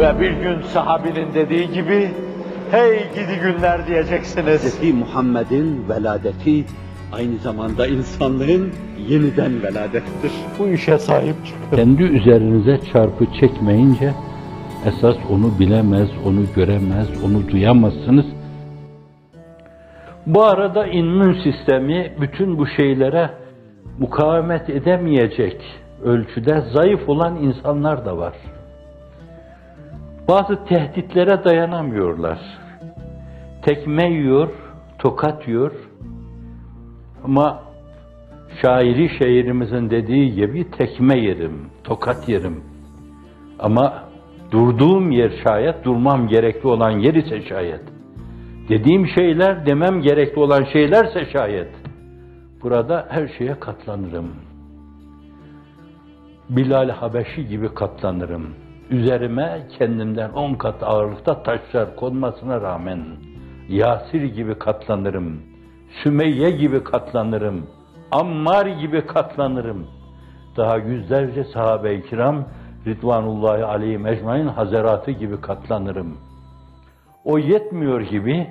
Ve bir gün sahabinin dediği gibi, hey gidi günler diyeceksiniz. Hz. Muhammed'in veladeti aynı zamanda insanlığın yeniden veladettir. Bu işe sahip çıkın. Kendi üzerinize çarpı çekmeyince esas onu bilemez, onu göremez, onu duyamazsınız. Bu arada immün sistemi bütün bu şeylere mukavemet edemeyecek ölçüde zayıf olan insanlar da var. Bazı tehditlere dayanamıyorlar. Tekme yiyor, tokat yiyor. Ama şairi şairimizin dediği gibi tekme yerim, tokat yerim. Ama durduğum yer şayet, durmam gerekli olan yer ise şayet. Dediğim şeyler, demem gerekli olan şeylerse şayet. Burada her şeye katlanırım. Bilal Habeşi gibi katlanırım. Üzerime kendimden on kat ağırlıkta taşlar konmasına rağmen Yasir gibi katlanırım. Sümeyye gibi katlanırım. Ammar gibi katlanırım. Daha yüzlerce sahabe-i kiram Ridvanullahi aleyhi mecmain hazaratı gibi katlanırım. O yetmiyor gibi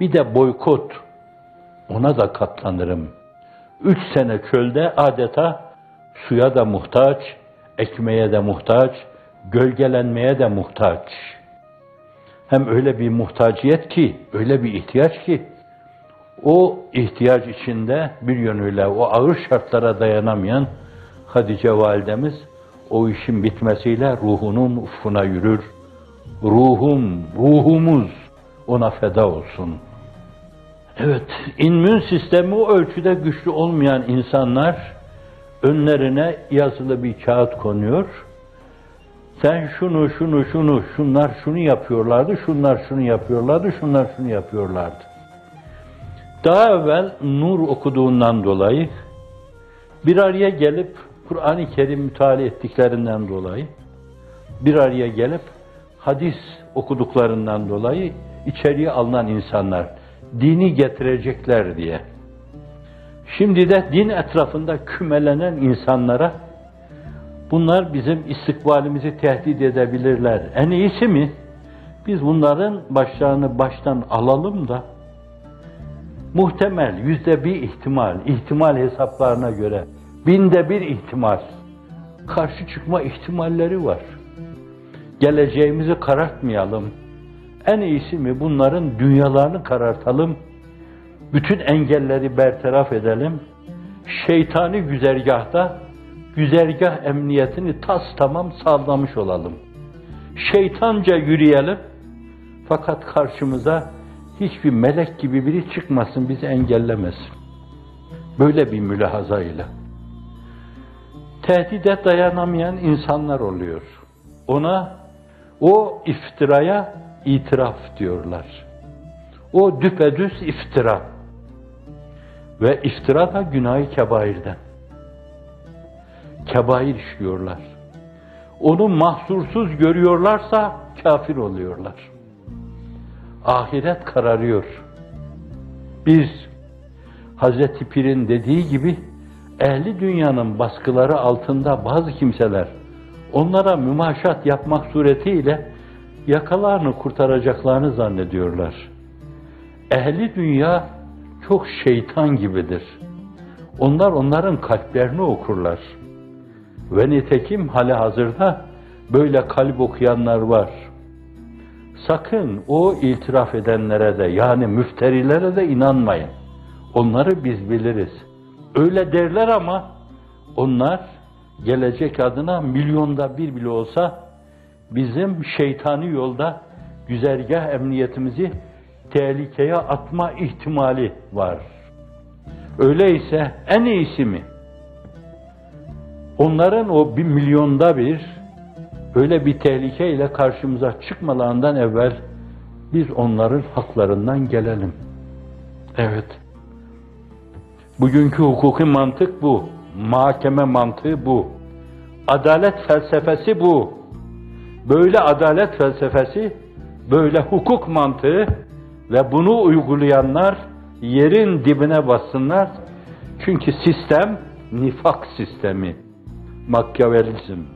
bir de boykot. Ona da katlanırım. Üç sene çölde adeta suya da muhtaç, ekmeğe de muhtaç, gölgelenmeye de muhtaç. Hem öyle bir muhtaciyet ki, öyle bir ihtiyaç ki, o ihtiyaç içinde bir yönüyle o ağır şartlara dayanamayan Hatice validemiz o işin bitmesiyle ruhunun ufkuna yürür. Ruhum, ruhumuz ona feda olsun. Evet, immün sistemi o ölçüde güçlü olmayan insanlar önlerine yazılı bir kağıt konuyor. Sen şunu, şunu, şunu, şunlar şunu yapıyorlardı, şunlar şunu yapıyorlardı, şunlar şunu yapıyorlardı. Daha evvel nur okuduğundan dolayı bir araya gelip Kur'an-ı Kerim müteala ettiklerinden dolayı bir araya gelip hadis okuduklarından dolayı içeriye alınan insanlar dini getirecekler diye. Şimdi de din etrafında kümelenen insanlara bunlar bizim istikbalimizi tehdit edebilirler. En iyisi mi? Biz bunların başlarını baştan alalım da muhtemel yüzde bir ihtimal, ihtimal hesaplarına göre binde bir ihtimal karşı çıkma ihtimalleri var. Geleceğimizi karartmayalım. En iyisi mi bunların dünyalarını karartalım. Bütün engelleri bertaraf edelim. Şeytani güzergahta güzergah emniyetini tas tamam sağlamış olalım. Şeytanca yürüyelim. Fakat karşımıza hiçbir melek gibi biri çıkmasın, bizi engellemesin. Böyle bir mülahazayla. Tehdide dayanamayan insanlar oluyor. Ona, o iftiraya itiraf diyorlar. O düpedüz iftira. Ve iftira da günah-ı kebairden. Kebair işliyorlar. Onu mahsursuz görüyorlarsa kafir oluyorlar. Ahiret kararıyor. Biz Hazreti Pir'in dediği gibi ehli dünyanın baskıları altında bazı kimseler onlara mümaşat yapmak suretiyle yakalarını kurtaracaklarını zannediyorlar. Ehli dünya çok şeytan gibidir. Onlar onların kalplerini okurlar. Ve nitekim hali hazırda böyle kalp okuyanlar var. Sakın o itiraf edenlere de yani müfterilere de inanmayın. Onları biz biliriz. Öyle derler ama onlar gelecek adına milyonda bir bile olsa bizim şeytani yolda güzergah emniyetimizi tehlikeye atma ihtimali var. Öyleyse en iyisi mi? Onların o bir milyonda bir öyle bir tehlikeyle karşımıza çıkmalarından evvel biz onların haklarından gelelim. Evet. Bugünkü hukuki mantık bu. Mahkeme mantığı bu. Adalet felsefesi bu. Böyle adalet felsefesi, böyle hukuk mantığı ve bunu uygulayanlar yerin dibine bassınlar. Çünkü sistem nifak sistemi, makyavelizm.